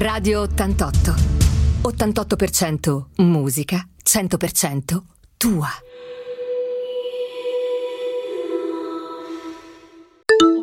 Radio 88. 88% musica, 100% tua.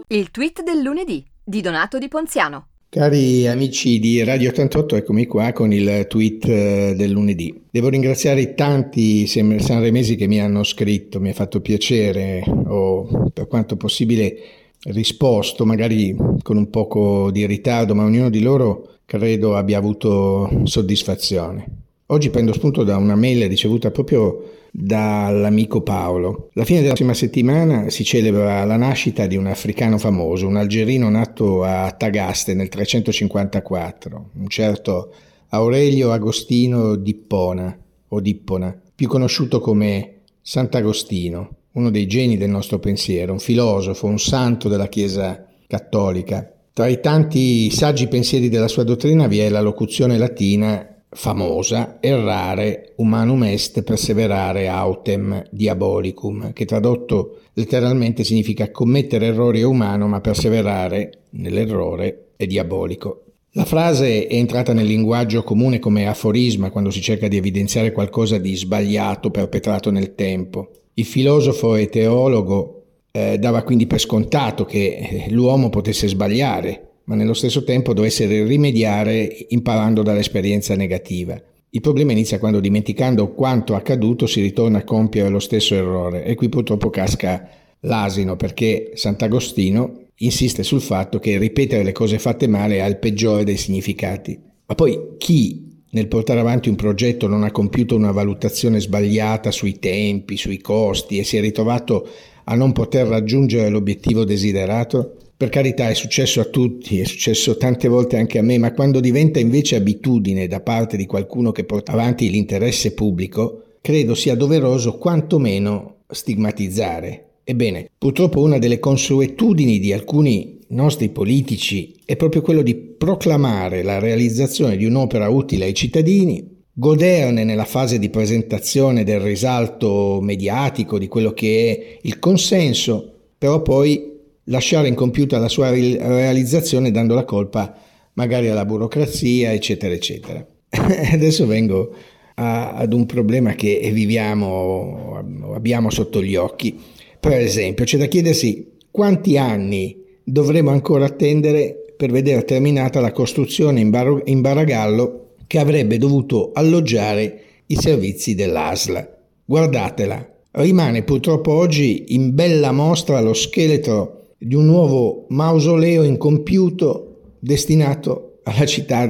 Il tweet del lunedì di Donato Di Ponziano. Cari amici di Radio 88, eccomi qua con il tweet eh, del lunedì. Devo ringraziare i tanti sanremesi che mi hanno scritto, mi ha fatto piacere, ho per quanto possibile risposto, magari con un poco di ritardo, ma ognuno di loro credo abbia avuto soddisfazione. Oggi prendo spunto da una mail ricevuta proprio dall'amico Paolo. La fine della prossima settimana si celebra la nascita di un africano famoso, un algerino nato a Tagaste nel 354, un certo Aurelio Agostino d'Ippona o Dippona, più conosciuto come Sant'Agostino, uno dei geni del nostro pensiero, un filosofo, un santo della Chiesa cattolica. Tra i tanti saggi pensieri della sua dottrina vi è la locuzione latina famosa errare humanum est perseverare autem diabolicum, che tradotto letteralmente significa commettere errori è umano, ma perseverare nell'errore è diabolico. La frase è entrata nel linguaggio comune come aforisma quando si cerca di evidenziare qualcosa di sbagliato perpetrato nel tempo. Il filosofo e teologo eh, dava quindi per scontato che l'uomo potesse sbagliare, ma nello stesso tempo dovesse rimediare imparando dall'esperienza negativa. Il problema inizia quando dimenticando quanto accaduto si ritorna a compiere lo stesso errore e qui purtroppo casca l'asino perché Sant'Agostino insiste sul fatto che ripetere le cose fatte male ha il peggiore dei significati. Ma poi chi nel portare avanti un progetto non ha compiuto una valutazione sbagliata sui tempi, sui costi e si è ritrovato a non poter raggiungere l'obiettivo desiderato? Per carità, è successo a tutti, è successo tante volte anche a me, ma quando diventa invece abitudine da parte di qualcuno che porta avanti l'interesse pubblico, credo sia doveroso quantomeno stigmatizzare. Ebbene, purtroppo una delle consuetudini di alcuni nostri politici è proprio quello di proclamare la realizzazione di un'opera utile ai cittadini, goderne nella fase di presentazione del risalto mediatico di quello che è il consenso, però poi lasciare incompiuta la sua realizzazione dando la colpa magari alla burocrazia, eccetera, eccetera. Adesso vengo a, ad un problema che viviamo, abbiamo sotto gli occhi. Per esempio, c'è da chiedersi quanti anni dovremo ancora attendere per vedere terminata la costruzione in, Bar- in Baragallo che avrebbe dovuto alloggiare i servizi dell'ASL. Guardatela, rimane purtroppo oggi in bella mostra lo scheletro di un nuovo mausoleo incompiuto destinato alla città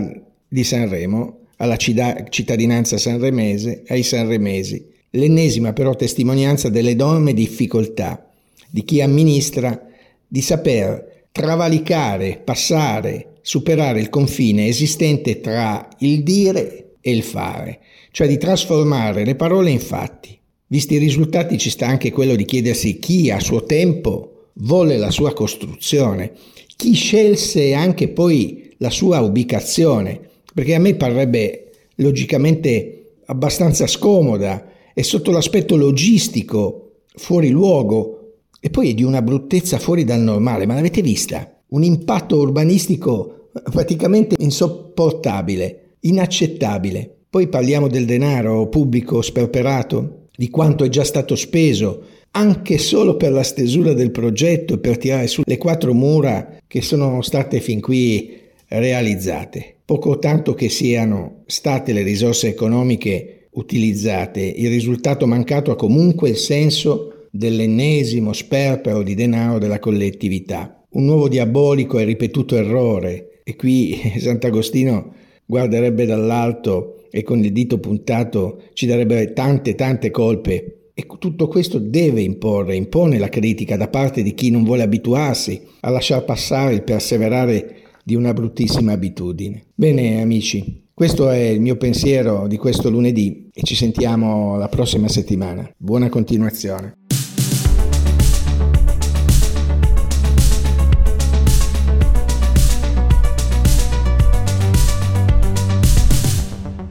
di Sanremo, alla cittadinanza sanremese, ai sanremesi. L'ennesima però testimonianza delle enorme difficoltà di chi amministra di saper travalicare, passare, superare il confine esistente tra il dire e il fare, cioè di trasformare le parole in fatti. Visti i risultati ci sta anche quello di chiedersi chi a suo tempo volle la sua costruzione, chi scelse anche poi la sua ubicazione, perché a me parrebbe logicamente abbastanza scomoda e sotto l'aspetto logistico fuori luogo e poi è di una bruttezza fuori dal normale, ma l'avete vista? Un impatto urbanistico praticamente insopportabile, inaccettabile. Poi parliamo del denaro pubblico sperperato, di quanto è già stato speso anche solo per la stesura del progetto per tirare su le quattro mura che sono state fin qui realizzate. Poco tanto che siano state le risorse economiche utilizzate, il risultato mancato ha comunque il senso dell'ennesimo sperpero di denaro della collettività. Un nuovo diabolico e ripetuto errore. E qui Sant'Agostino guarderebbe dall'alto e con il dito puntato ci darebbe tante tante colpe e tutto questo deve imporre, impone la critica da parte di chi non vuole abituarsi a lasciar passare il perseverare di una bruttissima abitudine. Bene amici, questo è il mio pensiero di questo lunedì e ci sentiamo la prossima settimana. Buona continuazione.